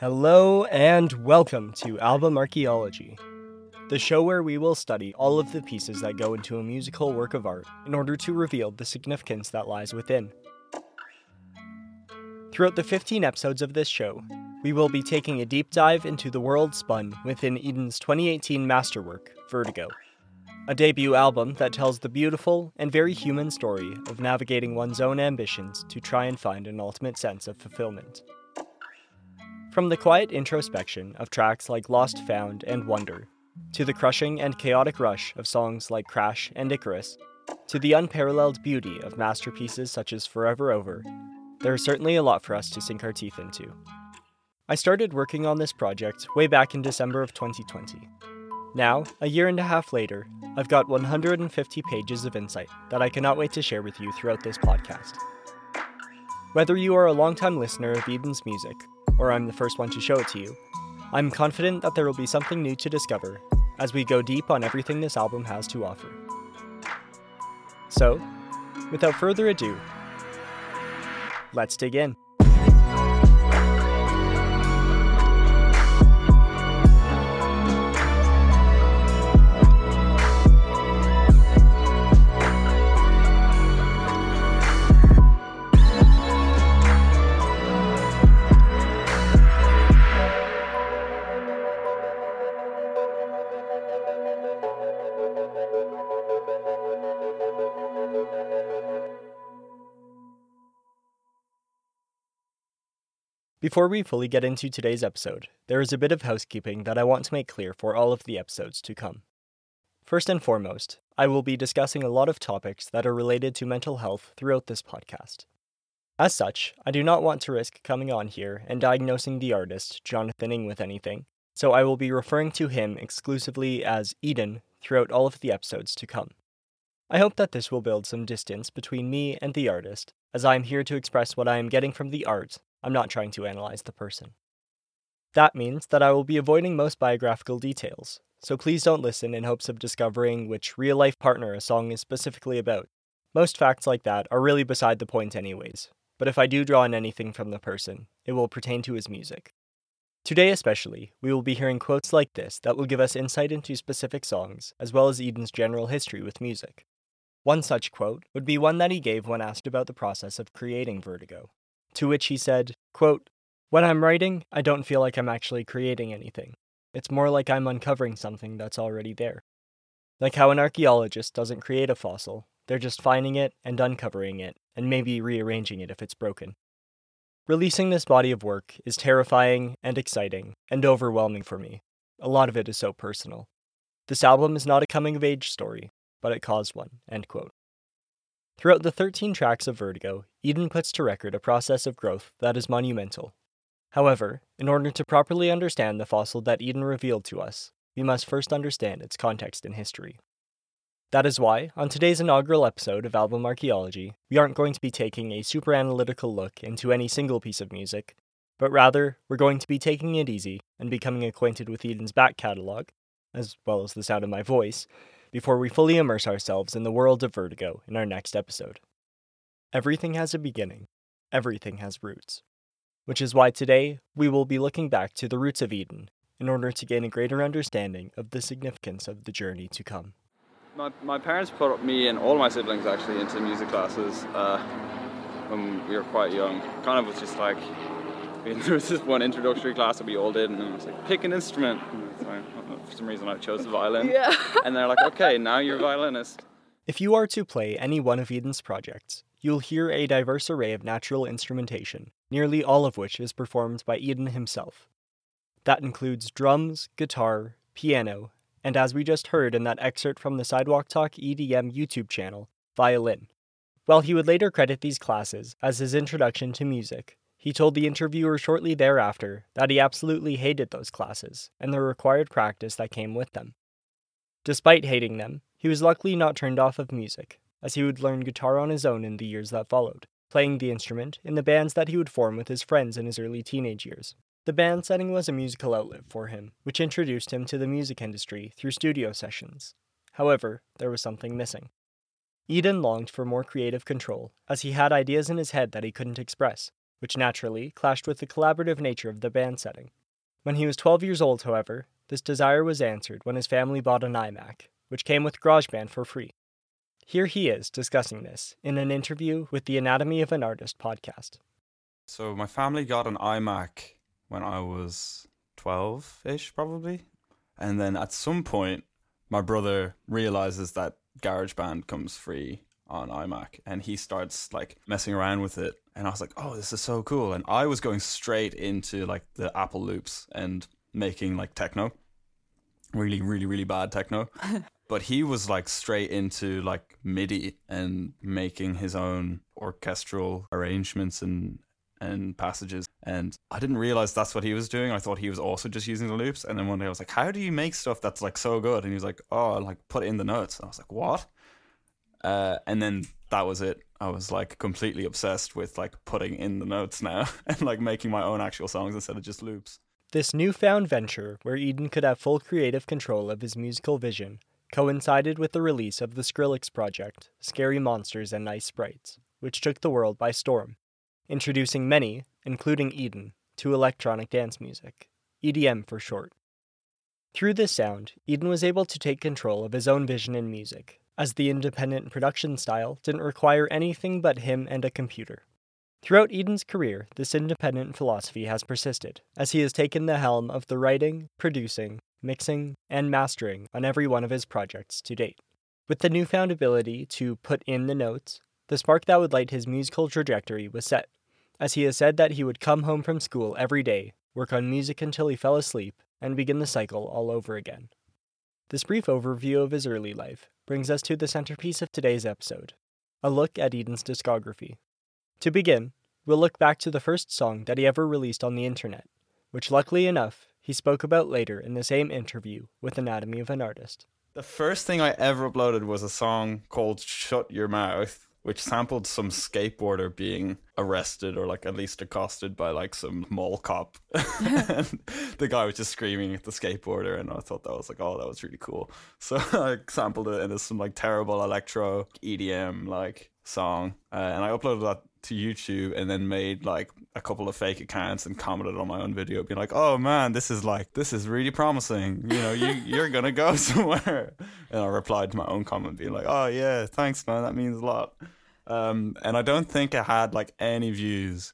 Hello and welcome to Album Archaeology, the show where we will study all of the pieces that go into a musical work of art in order to reveal the significance that lies within. Throughout the 15 episodes of this show, we will be taking a deep dive into the world spun within Eden's 2018 masterwork, Vertigo, a debut album that tells the beautiful and very human story of navigating one's own ambitions to try and find an ultimate sense of fulfillment. From the quiet introspection of tracks like Lost Found and Wonder, to the crushing and chaotic rush of songs like Crash and Icarus, to the unparalleled beauty of masterpieces such as Forever Over, there is certainly a lot for us to sink our teeth into. I started working on this project way back in December of 2020. Now, a year and a half later, I've got 150 pages of insight that I cannot wait to share with you throughout this podcast. Whether you are a longtime listener of Eden's music or I'm the first one to show it to you, I'm confident that there will be something new to discover as we go deep on everything this album has to offer. So, without further ado, let's dig in. Before we fully get into today's episode, there is a bit of housekeeping that I want to make clear for all of the episodes to come. First and foremost, I will be discussing a lot of topics that are related to mental health throughout this podcast. As such, I do not want to risk coming on here and diagnosing the artist, Jonathon Ng, with anything, so I will be referring to him exclusively as Eden throughout all of the episodes to come. I hope that this will build some distance between me and the artist, as I am here to express what I am getting from the art I'm not trying to analyze the person. That means that I will be avoiding most biographical details, so please don't listen in hopes of discovering which real life partner a song is specifically about. Most facts like that are really beside the point, anyways, but if I do draw on anything from the person, it will pertain to his music. Today, especially, we will be hearing quotes like this that will give us insight into specific songs, as well as Eden's general history with music. One such quote would be one that he gave when asked about the process of creating Vertigo. To which he said, quote, When I'm writing, I don't feel like I'm actually creating anything. It's more like I'm uncovering something that's already there. Like how an archaeologist doesn't create a fossil, they're just finding it and uncovering it, and maybe rearranging it if it's broken. Releasing this body of work is terrifying and exciting and overwhelming for me. A lot of it is so personal. This album is not a coming of age story, but it caused one. End quote. Throughout the 13 tracks of Vertigo, Eden puts to record a process of growth that is monumental. However, in order to properly understand the fossil that Eden revealed to us, we must first understand its context in history. That is why, on today's inaugural episode of Album Archaeology, we aren't going to be taking a super analytical look into any single piece of music, but rather, we're going to be taking it easy and becoming acquainted with Eden's back catalogue, as well as the sound of my voice, before we fully immerse ourselves in the world of Vertigo in our next episode. Everything has a beginning, everything has roots. Which is why today we will be looking back to the roots of Eden in order to gain a greater understanding of the significance of the journey to come. My, my parents put me and all my siblings actually into music classes uh, when we were quite young. Kind of was just like, there was this one introductory class that we all did, and I was like, pick an instrument. And for some reason I chose the violin. Yeah. and they're like, okay, now you're a violinist. If you are to play any one of Eden's projects, you'll hear a diverse array of natural instrumentation, nearly all of which is performed by Eden himself. That includes drums, guitar, piano, and as we just heard in that excerpt from the Sidewalk Talk EDM YouTube channel, violin. While he would later credit these classes as his introduction to music, he told the interviewer shortly thereafter that he absolutely hated those classes and the required practice that came with them. Despite hating them, he was luckily not turned off of music, as he would learn guitar on his own in the years that followed, playing the instrument in the bands that he would form with his friends in his early teenage years. The band setting was a musical outlet for him, which introduced him to the music industry through studio sessions. However, there was something missing. Eden longed for more creative control, as he had ideas in his head that he couldn't express, which naturally clashed with the collaborative nature of the band setting. When he was 12 years old, however, this desire was answered when his family bought an iMac, which came with GarageBand for free. Here he is discussing this in an interview with the Anatomy of an Artist podcast. So, my family got an iMac when I was 12 ish, probably. And then at some point, my brother realizes that GarageBand comes free on iMac and he starts like messing around with it. And I was like, oh, this is so cool. And I was going straight into like the Apple loops and making like techno, really, really, really bad techno. but he was like straight into like MIDI and making his own orchestral arrangements and and passages. And I didn't realize that's what he was doing. I thought he was also just using the loops. And then one day I was like, How do you make stuff that's like so good? And he was like, Oh, like put it in the notes. And I was like, What? Uh, and then that was it. I was like completely obsessed with like putting in the notes now and like making my own actual songs instead of just loops. This newfound venture, where Eden could have full creative control of his musical vision, coincided with the release of the Skrillex project, Scary Monsters and Nice Sprites, which took the world by storm introducing many, including Eden, to electronic dance music, EDM for short. Through this sound, Eden was able to take control of his own vision in music, as the independent production style didn't require anything but him and a computer. Throughout Eden's career, this independent philosophy has persisted, as he has taken the helm of the writing, producing, mixing, and mastering on every one of his projects to date. With the newfound ability to put in the notes, the spark that would light his musical trajectory was set, as he has said that he would come home from school every day, work on music until he fell asleep, and begin the cycle all over again. This brief overview of his early life brings us to the centerpiece of today's episode a look at Eden's discography. To begin, we'll look back to the first song that he ever released on the internet, which luckily enough, he spoke about later in the same interview with Anatomy of an Artist. The first thing I ever uploaded was a song called Shut Your Mouth which sampled some skateboarder being arrested or like at least accosted by like some mall cop. and the guy was just screaming at the skateboarder, and I thought that was like, oh, that was really cool. So I sampled it and into some like terrible electro EDM like song, uh, and I uploaded that to YouTube and then made like a couple of fake accounts and commented on my own video, being like, "Oh man, this is like this is really promising. You know, you you're gonna go somewhere." And I replied to my own comment, being like, "Oh yeah, thanks man, that means a lot." Um, and I don't think it had like any views.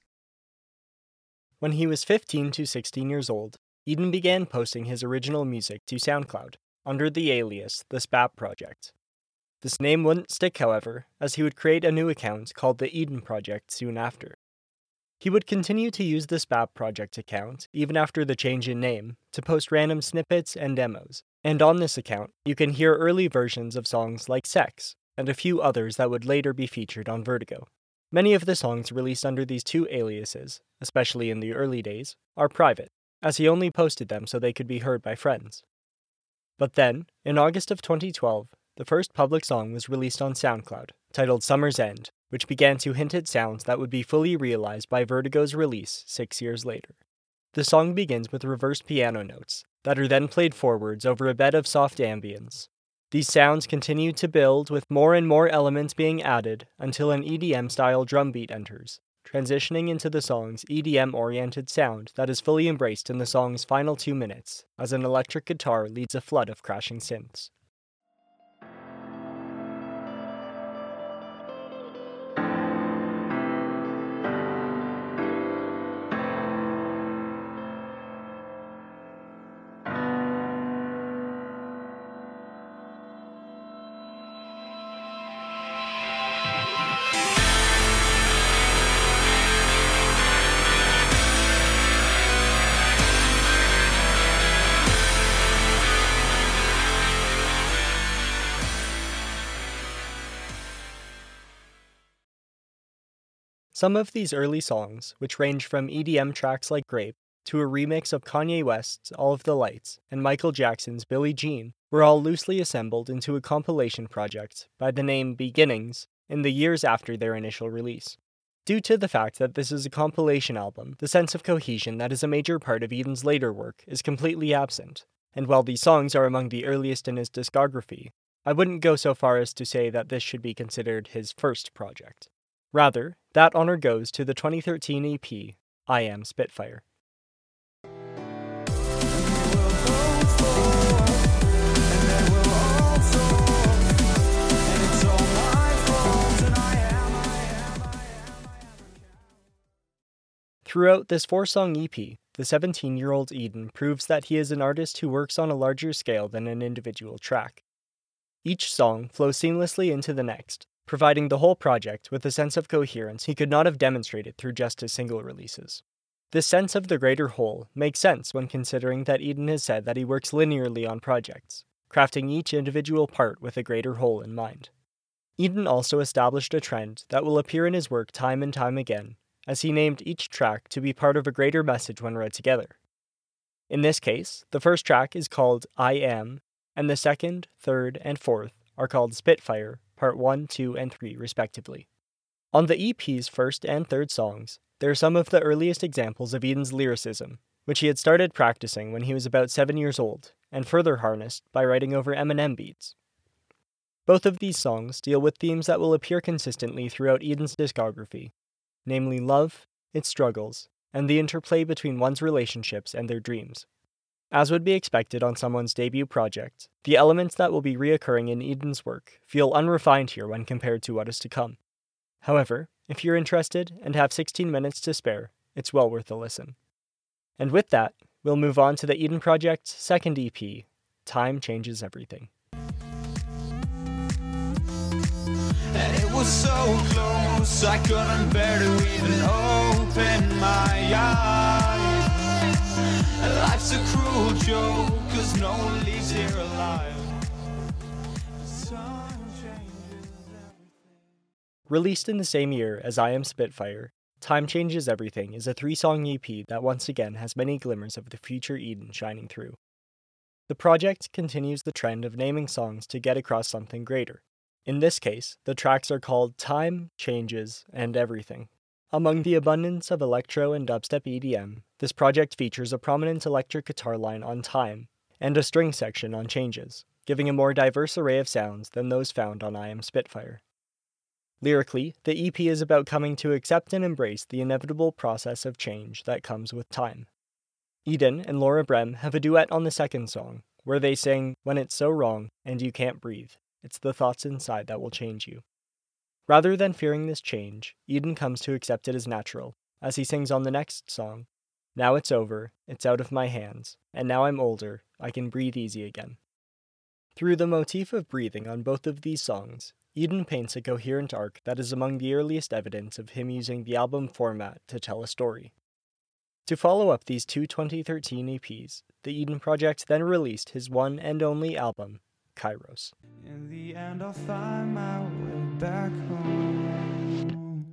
When he was 15 to 16 years old, Eden began posting his original music to SoundCloud under the alias The Spap Project. This name wouldn't stick, however, as he would create a new account called the Eden Project soon after. He would continue to use the Spap Project account, even after the change in name, to post random snippets and demos. And on this account, you can hear early versions of songs like Sex, and a few others that would later be featured on Vertigo. Many of the songs released under these two aliases, especially in the early days, are private, as he only posted them so they could be heard by friends. But then, in August of 2012, the first public song was released on SoundCloud, titled Summer's End, which began to hint at sounds that would be fully realized by Vertigo's release six years later. The song begins with reversed piano notes that are then played forwards over a bed of soft ambience, these sounds continue to build, with more and more elements being added until an EDM style drum beat enters, transitioning into the song's EDM oriented sound that is fully embraced in the song's final two minutes, as an electric guitar leads a flood of crashing synths. Some of these early songs, which range from EDM tracks like Grape to a remix of Kanye West's All of the Lights and Michael Jackson's Billie Jean, were all loosely assembled into a compilation project by the name Beginnings in the years after their initial release. Due to the fact that this is a compilation album, the sense of cohesion that is a major part of Eden's later work is completely absent, and while these songs are among the earliest in his discography, I wouldn't go so far as to say that this should be considered his first project. Rather, That honor goes to the 2013 EP, I Am Spitfire. Throughout this four song EP, the 17 year old Eden proves that he is an artist who works on a larger scale than an individual track. Each song flows seamlessly into the next, providing the whole project with a sense of coherence he could not have demonstrated through just his single releases. This sense of the greater whole makes sense when considering that Eden has said that he works linearly on projects, crafting each individual part with a greater whole in mind. Eden also established a trend that will appear in his work time and time again, as he named each track to be part of a greater message when read together. In this case, the first track is called I Am, and the second, third, and fourth are called Spitfire, Part 1, 2, and 3, respectively. On the EP's first and third songs, there are some of the earliest examples of Eden's lyricism, which he had started practicing when he was about seven years old, and further harnessed by writing over Eminem beats. Both of these songs deal with themes that will appear consistently throughout Eden's discography, namely love, its struggles, and the interplay between one's relationships and their dreams. As would be expected on someone's debut project, the elements that will be reoccurring in Eden's work feel unrefined here when compared to what is to come. However, if you're interested and have 16 minutes to spare, it's well worth a listen. And with that, we'll move on to the Eden Project's second EP, Time Changes Everything. And it was so close, I couldn't bear to even open my eyes. Life's a cruel joke, cause no one leaves here alive. Released in the same year as I Am Spitfire, Time Changes Everything is a three song EP that once again has many glimmers of the future Eden shining through. The project continues the trend of naming songs to get across something greater. In this case, the tracks are called Time, Changes, and Everything. Among the abundance of electro and dubstep EDM, this project features a prominent electric guitar line on Time and a string section on Changes, giving a more diverse array of sounds than those found on I Am Spitfire. Lyrically, the EP is about coming to accept and embrace the inevitable process of change that comes with time. Eden and Laura Brehm have a duet on the second song, where they sing, When it's so wrong and you can't breathe, it's the thoughts inside that will change you. Rather than fearing this change, Eden comes to accept it as natural, as he sings on the next song Now it's over, it's out of my hands, and now I'm older, I can breathe easy again. Through the motif of breathing on both of these songs, Eden paints a coherent arc that is among the earliest evidence of him using the album format to tell a story. To follow up these two 2013 EPs, the Eden Project then released his one and only album, Kairos. In the end, I'll find my way back home.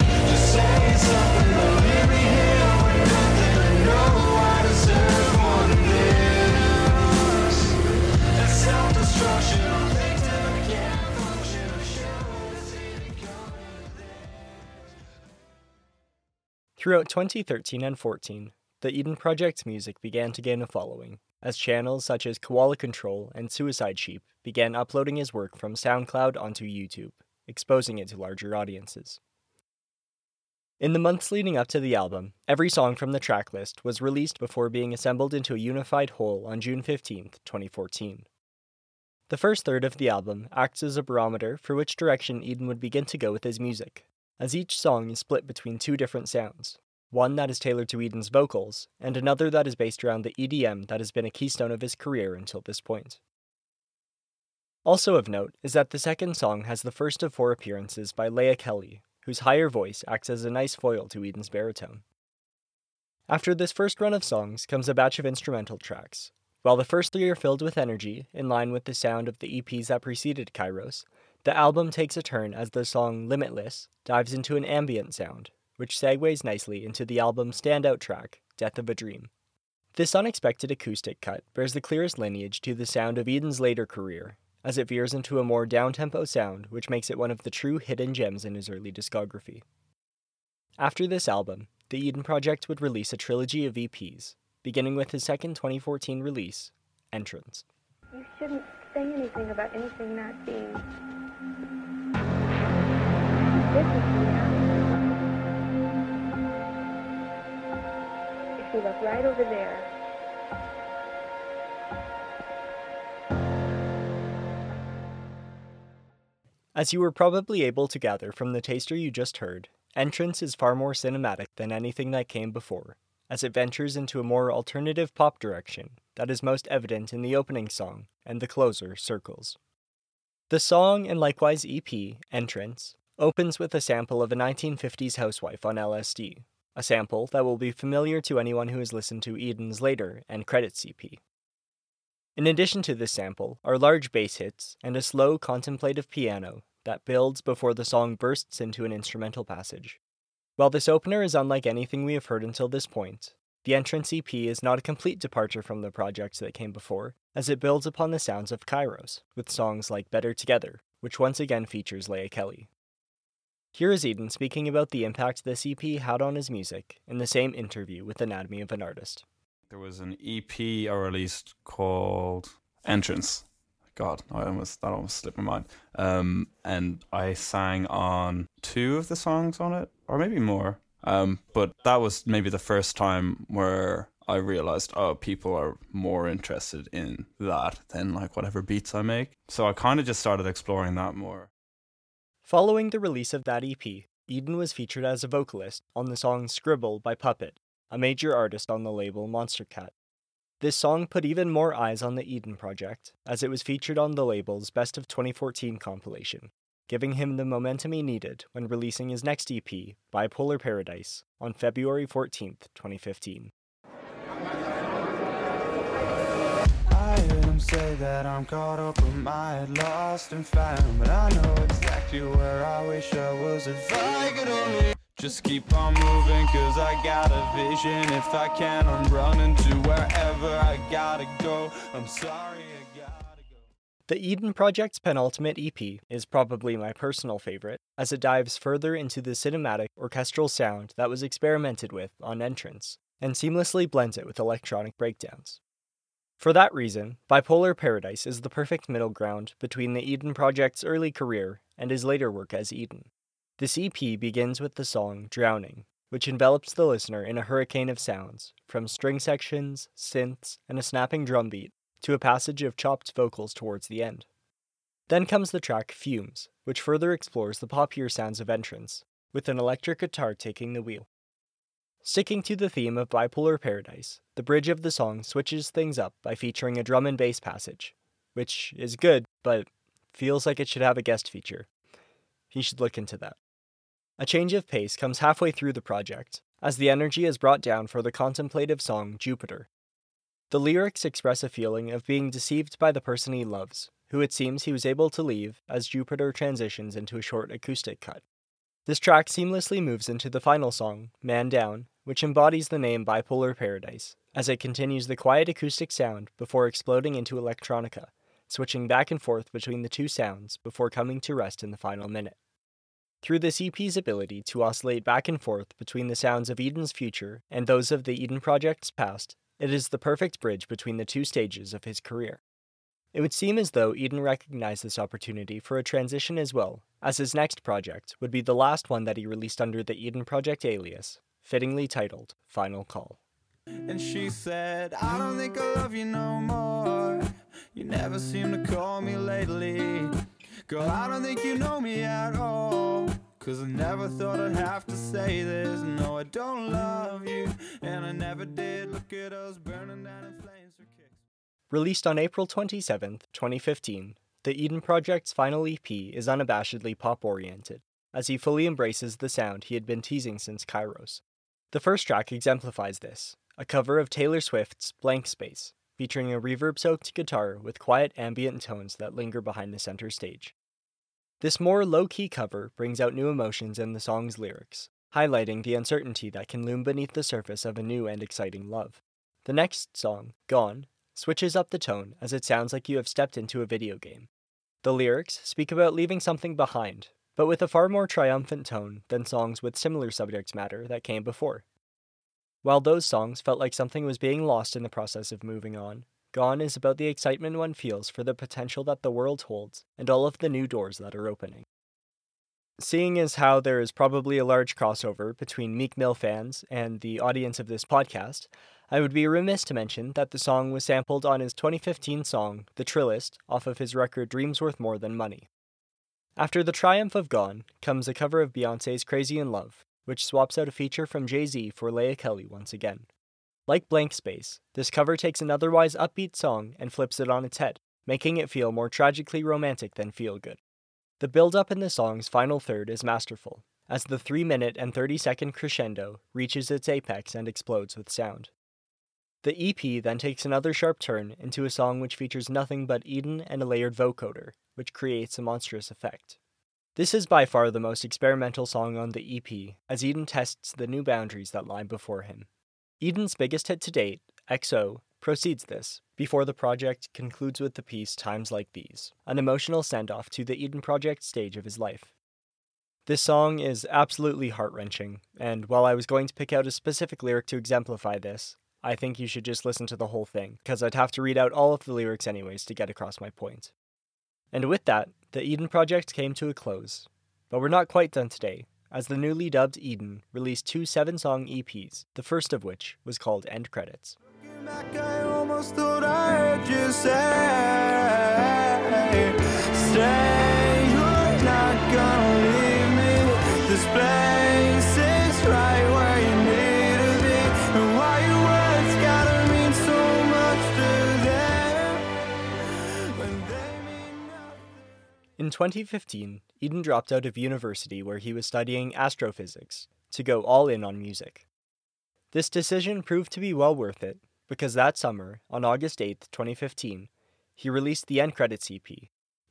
Just say something to leave me here with nothing to know. I deserve more than this. self-destruction. Throughout 2013 and 14, the Eden Project's music began to gain a following, as channels such as Koala Kontrol and Suicide Sheep began uploading his work from SoundCloud onto YouTube, exposing it to larger audiences. In the months leading up to the album, every song from the tracklist was released before being assembled into a unified whole on June 15, 2014. The first third of the album acts as a barometer for which direction Eden would begin to go with his music, as each song is split between two different sounds one that is tailored to Eden's vocals, and another that is based around the EDM that has been a keystone of his career until this point. Also of note is that the second song has the first of four appearances by Leah Kelly, whose higher voice acts as a nice foil to Eden's baritone. After this first run of songs comes a batch of instrumental tracks. While the first three are filled with energy, in line with the sound of the EPs that preceded Kairos, the album takes a turn as the song Limitless dives into an ambient sound, which segues nicely into the album's standout track, Death of a Dream. This unexpected acoustic cut bears the clearest lineage to the sound of Eden's later career, as it veers into a more downtempo sound which makes it one of the true hidden gems in his early discography. After this album, the Eden Project would release a trilogy of EPs, beginning with his second 2014 release, Entrance. You shouldn't say anything about anything not being. This is you look right over there. As you were probably able to gather from the taster you just heard, Entrance is far more cinematic than anything that came before, as it ventures into a more alternative pop direction that is most evident in the opening song and the closer, Circles. The song and likewise EP, Entrance, opens with a sample of a 1950s housewife on LSD, a sample that will be familiar to anyone who has listened to Eden's later End Credits EP. In addition to this sample are large bass hits and a slow contemplative piano that builds before the song bursts into an instrumental passage. While this opener is unlike anything we have heard until this point, the entrance EP is not a complete departure from the projects that came before, as it builds upon the sounds of Kairos, with songs like Better Together, which once again features Leah Kelly. Here is Eden speaking about the impact this EP had on his music in the same interview with Anatomy of an Artist. There was an EP I released called Entrance. God, I almost that almost slipped my mind. Um, and I sang on two of the songs on it, or maybe more. Um, but that was maybe the first time where I realized, oh, people are more interested in that than like whatever beats I make. So I kind of just started exploring that more. Following the release of that EP, Eden was featured as a vocalist on the song Scribble by Puppet, a major artist on the label Monstercat. This song put even more eyes on the Eden project, as it was featured on the label's Best of 2014 compilation, giving him the momentum he needed when releasing his next EP, Bipolar Paradise, on February 14, 2015. Them say that I'm caught up in my head, lost and found. But I know exactly where I wish I was if I could only just keep on moving. Cause I got a vision. If I can, I'm running to wherever I gotta go. I'm sorry, I gotta go. The Eden Project's penultimate EP is probably my personal favorite, as it dives further into the cinematic orchestral sound that was experimented with on Entrance, and seamlessly blends it with electronic breakdowns. For that reason, Bipolar Paradise is the perfect middle ground between the Eden Project's early career and his later work as Eden. This EP begins with the song Drowning, which envelops the listener in a hurricane of sounds, from string sections, synths, and a snapping drum beat, to a passage of chopped vocals towards the end. Then comes the track Fumes, which further explores the poppier sounds of entrance, with an electric guitar taking the wheel. Sticking to the theme of Bipolar Paradise, the bridge of the song switches things up by featuring a drum and bass passage, which is good, but feels like it should have a guest feature. You should look into that. A change of pace comes halfway through the project, as the energy is brought down for the contemplative song Jupiter. The lyrics express a feeling of being deceived by the person he loves, who it seems he was able to leave as Jupiter transitions into a short acoustic cut. This track seamlessly moves into the final song, Man Down, which embodies the name Bipolar Paradise, as it continues the quiet acoustic sound before exploding into electronica, switching back and forth between the two sounds before coming to rest in the final minute. Through this EP's ability to oscillate back and forth between the sounds of Eden's future and those of the Eden Project's past, it is the perfect bridge between the two stages of his career. It would seem as though Eden recognized this opportunity for a transition as well, as his next project would be the last one that he released under the Eden Project alias, fittingly titled Final Call. And she said, I don't think I love you no more. You never seem to call me lately. Girl, I don't think you know me at all. Cause I never thought I'd have to say this. No, I don't love you. And I never did. Look at us burning down in flames for kicks. Released on April 27, 2015, the Eden Project's final EP is unabashedly pop oriented, as he fully embraces the sound he had been teasing since Kairos. The first track exemplifies this a cover of Taylor Swift's Blank Space, featuring a reverb soaked guitar with quiet ambient tones that linger behind the center stage. This more low key cover brings out new emotions in the song's lyrics, highlighting the uncertainty that can loom beneath the surface of a new and exciting love. The next song, Gone, switches up the tone as it sounds like you have stepped into a video game. The lyrics speak about leaving something behind, but with a far more triumphant tone than songs with similar subject matter that came before. While those songs felt like something was being lost in the process of moving on, Gone is about the excitement one feels for the potential that the world holds and all of the new doors that are opening. seeing as how there is probably a large crossover between Meek Mill fans and the audience of this podcast, I would be remiss to mention that the song was sampled on his 2015 song, The Trillest, off of his record Dreams Worth More Than Money. After the triumph of Gone comes a cover of Beyonce's Crazy in Love, which swaps out a feature from Jay Z for Leah Kelly once again. Like Blank Space, this cover takes an otherwise upbeat song and flips it on its head, making it feel more tragically romantic than feel good. The build up in the song's final third is masterful, as the 3 minute and 30 second crescendo reaches its apex and explodes with sound. The EP then takes another sharp turn into a song which features nothing but Eden and a layered vocoder, which creates a monstrous effect. This is by far the most experimental song on the EP, as Eden tests the new boundaries that lie before him. Eden's biggest hit to date, XO, proceeds this, before the project concludes with the piece Times Like These, an emotional send off to the Eden Project stage of his life. This song is absolutely heart wrenching, and while I was going to pick out a specific lyric to exemplify this, I think you should just listen to the whole thing, because I'd have to read out all of the lyrics anyways to get across my point. And with that, the Eden Project came to a close. But we're not quite done today, as the newly dubbed Eden released two seven song EPs, the first of which was called End Credits. Say, Stay, you're not gonna leave me. This place In 2015, Eden dropped out of university where he was studying astrophysics to go all in on music. This decision proved to be well worth it because that summer, on August 8, 2015, he released the End Credits EP,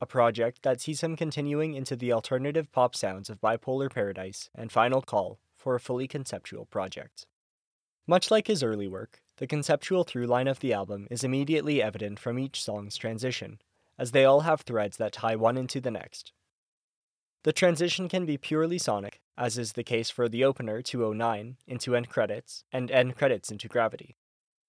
a project that sees him continuing into the alternative pop sounds of Bipolar Paradise and Final Call for a fully conceptual project. Much like his early work, the conceptual through line of the album is immediately evident from each song's transition, as they all have threads that tie one into the next. The transition can be purely sonic, as is the case for the opener 209 into end credits and end credits into gravity.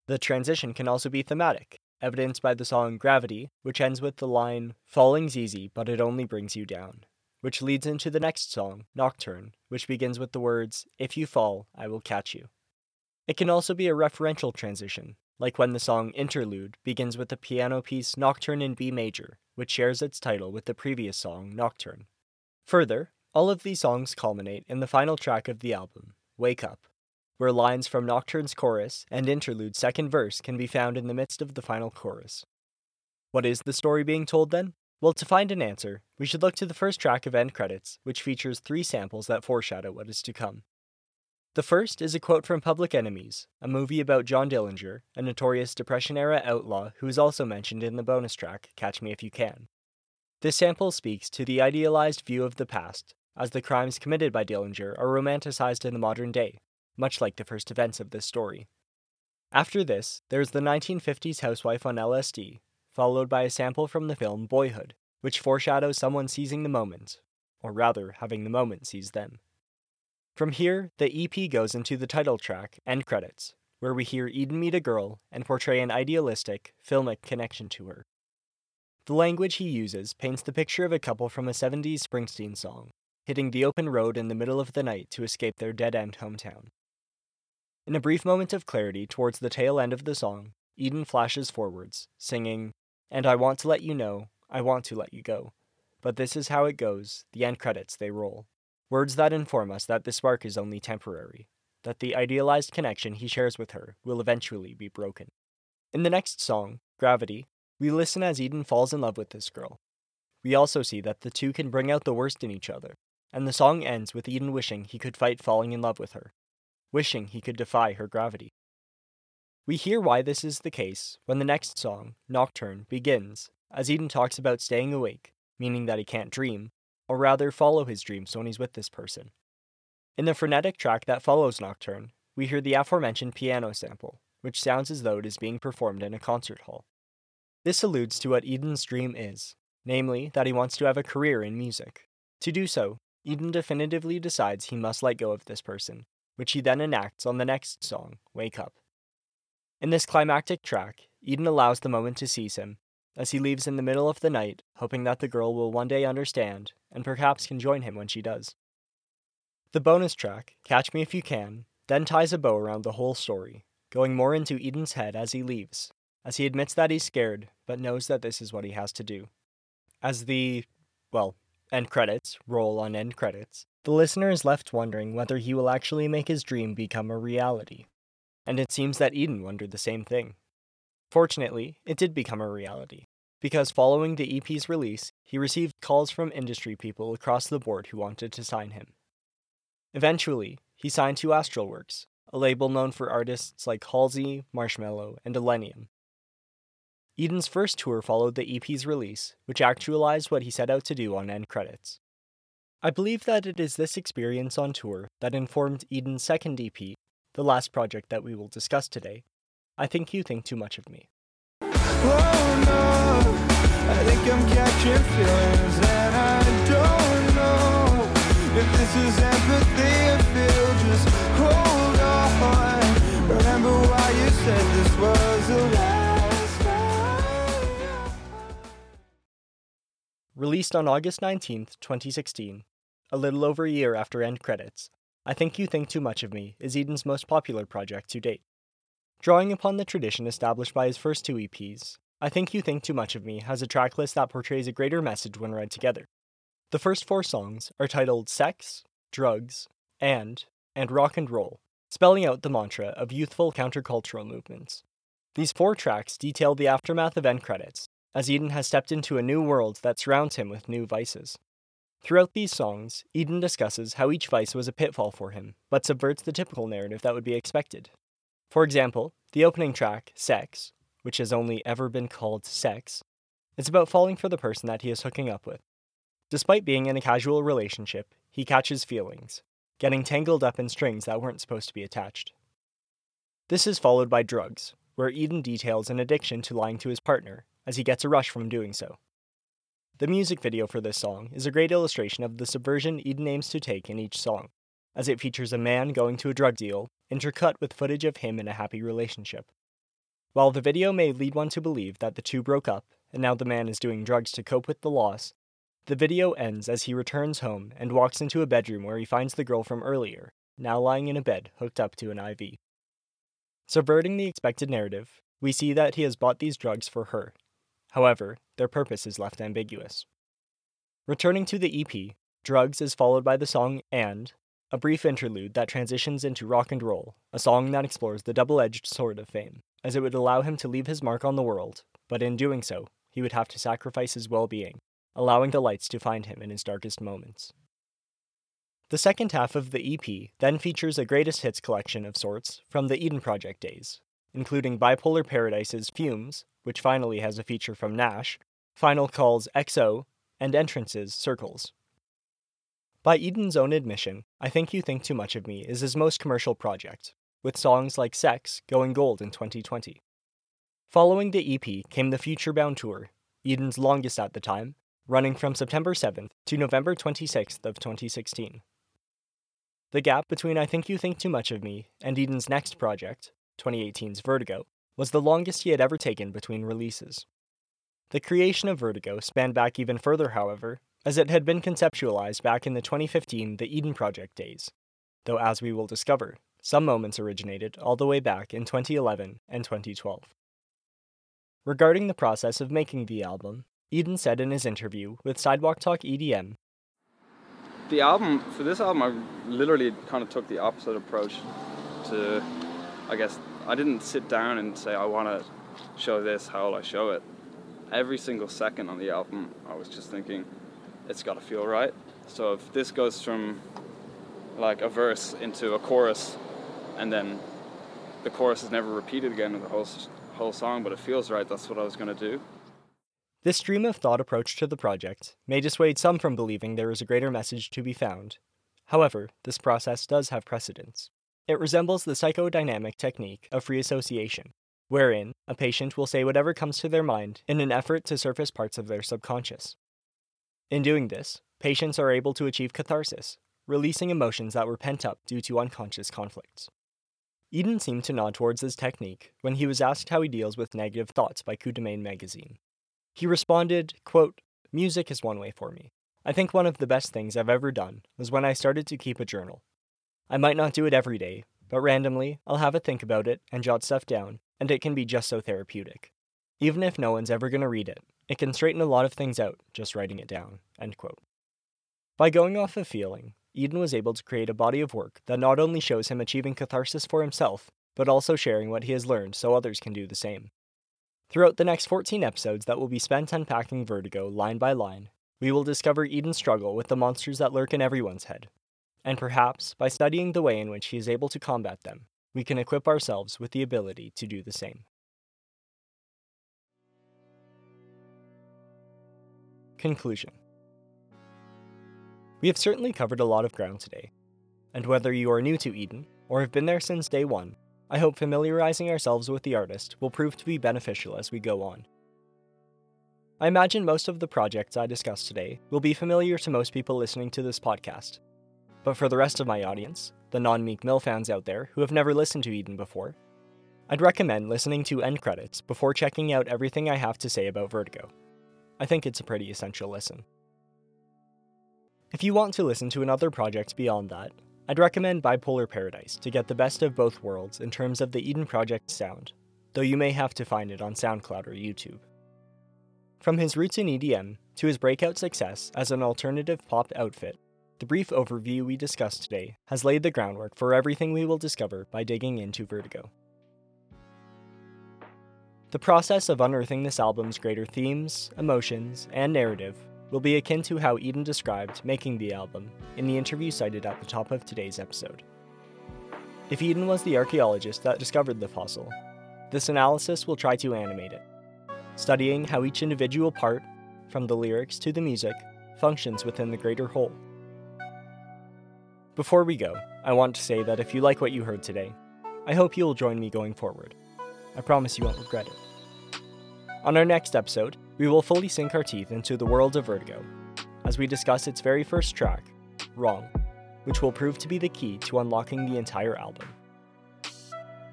The transition can also be thematic, evidenced by the song Gravity, which ends with the line, Falling's easy, but it only brings you down, which leads into the next song, Nocturne, which begins with the words, If you fall, I will catch you. It can also be a referential transition, like when the song Interlude begins with the piano piece Nocturne in B major, which shares its title with the previous song, Nocturne. Further, all of these songs culminate in the final track of the album, Wake Up, where lines from Nocturne's chorus and Interlude's second verse can be found in the midst of the final chorus. What is the story being told then? Well, to find an answer, we should look to the first track of End Credits, which features three samples that foreshadow what is to come. The first is a quote from Public Enemies, a movie about John Dillinger, a notorious Depression era outlaw who is also mentioned in the bonus track Catch Me If You Can. This sample speaks to the idealized view of the past, as the crimes committed by Dillinger are romanticized in the modern day, much like the first events of this story. After this, there's the 1950s housewife on LSD, followed by a sample from the film Boyhood, which foreshadows someone seizing the moment, or rather, having the moment seize them. From here, the EP goes into the title track, End Credits, where we hear Eden meet a girl and portray an idealistic, filmic connection to her. The language he uses paints the picture of a couple from a 70s Springsteen song, hitting the open road in the middle of the night to escape their dead end hometown. In a brief moment of clarity towards the tail end of the song, Eden flashes forwards, singing, And I want to let you know, I want to let you go. But this is how it goes, the end credits they roll. Words that inform us that the spark is only temporary, that the idealized connection he shares with her will eventually be broken. In the next song, Gravity, we listen as Eden falls in love with this girl. We also see that the two can bring out the worst in each other, and the song ends with Eden wishing he could fight falling in love with her, wishing he could defy her gravity. We hear why this is the case when the next song, Nocturne, begins, as Eden talks about staying awake, meaning that he can't dream, or rather follow his dreams when he's with this person. In the frenetic track that follows Nocturne, we hear the aforementioned piano sample, which sounds as though it is being performed in a concert hall. This alludes to what Eden's dream is, namely, that he wants to have a career in music. To do so, Eden definitively decides he must let go of this person, which he then enacts on the next song, Wake Up. In this climactic track, Eden allows the moment to seize him, as he leaves in the middle of the night, hoping that the girl will one day understand and perhaps can join him when she does. The bonus track, Catch Me If You Can, then ties a bow around the whole story, going more into Eden's head as he leaves, as he admits that he's scared, but knows that this is what he has to do. As the, well, end credits roll on end credits, the listener is left wondering whether he will actually make his dream become a reality. And it seems that Eden wondered the same thing. Fortunately, it did become a reality, because following the EP's release, he received calls from industry people across the board who wanted to sign him. Eventually, he signed to Astralwerks, a label known for artists like Halsey, Marshmello, and Illenium. Eden's first tour followed the EP's release, which actualized what he set out to do on end credits. I believe that it is this experience on tour that informed Eden's second EP, the last project that we will discuss today. I think you think too much of me. Oh no, I think I'm catching feelings and I don't know if this is empathy or feel. Just hold on. Remember why you said this was the last time. Released on August 19th, 2016, a little over a year after end credits, I Think You Think Too Much of Me is Eden's most popular project to date. Drawing upon the tradition established by his first two EPs, I Think You Think Too Much of Me has a tracklist that portrays a greater message when read together. The first four songs are titled Sex, Drugs, and, and Rock and Roll, spelling out the mantra of youthful countercultural movements. These four tracks detail the aftermath of end credits, as Eden has stepped into a new world that surrounds him with new vices. Throughout these songs, Eden discusses how each vice was a pitfall for him, but subverts the typical narrative that would be expected. For example, the opening track, Sex, which has only ever been called Sex, is about falling for the person that he is hooking up with. Despite being in a casual relationship, he catches feelings, getting tangled up in strings that weren't supposed to be attached. This is followed by Drugs, where Eden details an addiction to lying to his partner, as he gets a rush from doing so. The music video for this song is a great illustration of the subversion Eden aims to take in each song, as it features a man going to a drug deal, intercut with footage of him in a happy relationship. While the video may lead one to believe that the two broke up, and now the man is doing drugs to cope with the loss, the video ends as he returns home and walks into a bedroom where he finds the girl from earlier, now lying in a bed hooked up to an IV. Subverting the expected narrative, we see that he has bought these drugs for her. However, their purpose is left ambiguous. Returning to the EP, Drugs is followed by the song And, a brief interlude that transitions into Rock and Roll, a song that explores the double edged sword of fame, as it would allow him to leave his mark on the world, but in doing so, he would have to sacrifice his well being, allowing the lights to find him in his darkest moments. The second half of the EP then features a greatest hits collection of sorts from the Eden Project days, including Bipolar Paradise's Fumes, which finally has a feature from Gnash, Final Call's XO, and Entrance's Circles. By Eden's own admission, I Think You Think Too Much of Me is his most commercial project, with songs like Sex going gold in 2020. Following the EP came the Future Bound Tour, Eden's longest at the time, running from September 7th to November 26th of 2016. The gap between I Think You Think Too Much of Me and Eden's next project, 2018's Vertigo, was the longest he had ever taken between releases. The creation of Vertigo spanned back even further, however, as it had been conceptualized back in the 2015 The Eden Project days, though as we will discover, some moments originated all the way back in 2011 and 2012. Regarding the process of making the album, Eden said in his interview with Sidewalk Talk EDM The album, for this album, I literally kind of took the opposite approach to, I guess, I didn't sit down and say, I want to show this, how will I show it? Every single second on the album, I was just thinking, it's got to feel right. So if this goes from like a verse into a chorus, and then the chorus is never repeated again in the whole whole song, but it feels right. That's what I was gonna do. This stream of thought approach to the project may dissuade some from believing there is a greater message to be found. However, this process does have precedence. It resembles the psychodynamic technique of free association, wherein a patient will say whatever comes to their mind in an effort to surface parts of their subconscious. In doing this, patients are able to achieve catharsis, releasing emotions that were pent up due to unconscious conflicts. Eden seemed to nod towards this technique when he was asked how he deals with negative thoughts by Coup de Main magazine. He responded, quote, Music is one way for me. I think one of the best things I've ever done was when I started to keep a journal. I might not do it every day, but randomly, I'll have a think about it and jot stuff down, and it can be just so therapeutic. Even if no one's ever going to read it, it can straighten a lot of things out just writing it down. By going off of feeling, Eden was able to create a body of work that not only shows him achieving catharsis for himself, but also sharing what he has learned so others can do the same. Throughout the next 14 episodes that will be spent unpacking Vertigo line by line, we will discover Eden's struggle with the monsters that lurk in everyone's head. And perhaps, by studying the way in which he is able to combat them, we can equip ourselves with the ability to do the same. Conclusion We have certainly covered a lot of ground today, and whether you are new to Eden or have been there since day one, I hope familiarizing ourselves with the artist will prove to be beneficial as we go on. I imagine most of the projects I discussed today will be familiar to most people listening to this podcast. But for the rest of my audience, the non Meek Mill fans out there who have never listened to Eden before, I'd recommend listening to end credits before checking out everything I have to say about Vertigo. I think it's a pretty essential listen. If you want to listen to another project beyond that, I'd recommend Bipolar Paradise to get the best of both worlds in terms of the Eden Project sound, though you may have to find it on SoundCloud or YouTube. From his roots in EDM to his breakout success as an alternative pop outfit, the brief overview we discussed today has laid the groundwork for everything we will discover by digging into Vertigo. The process of unearthing this album's greater themes, emotions, and narrative will be akin to how Eden described making the album in the interview cited at the top of today's episode. If Eden was the archaeologist that discovered the fossil, this analysis will try to animate it, studying how each individual part, from the lyrics to the music, functions within the greater whole. Before we go, I want to say that if you like what you heard today, I hope you will join me going forward. I promise you won't regret it. On our next episode, we will fully sink our teeth into the world of Vertigo as we discuss its very first track, Wrong, which will prove to be the key to unlocking the entire album.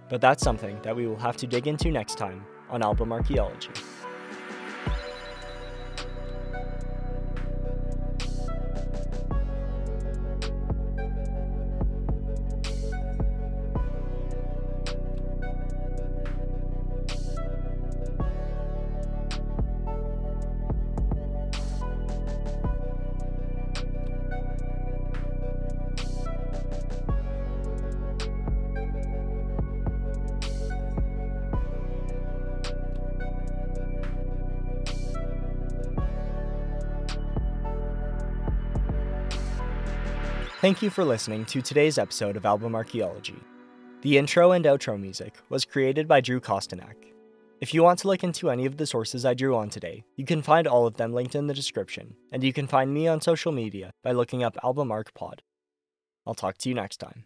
But that's something that we will have to dig into next time on Album Archeology. Thank you for listening to today's episode of Album Archeology. The intro and outro music was created by Drew Costinak. If you want to look into any of the sources I drew on today, you can find all of them linked in the description, and you can find me on social media by looking up Album Arc Pod. I'll talk to you next time.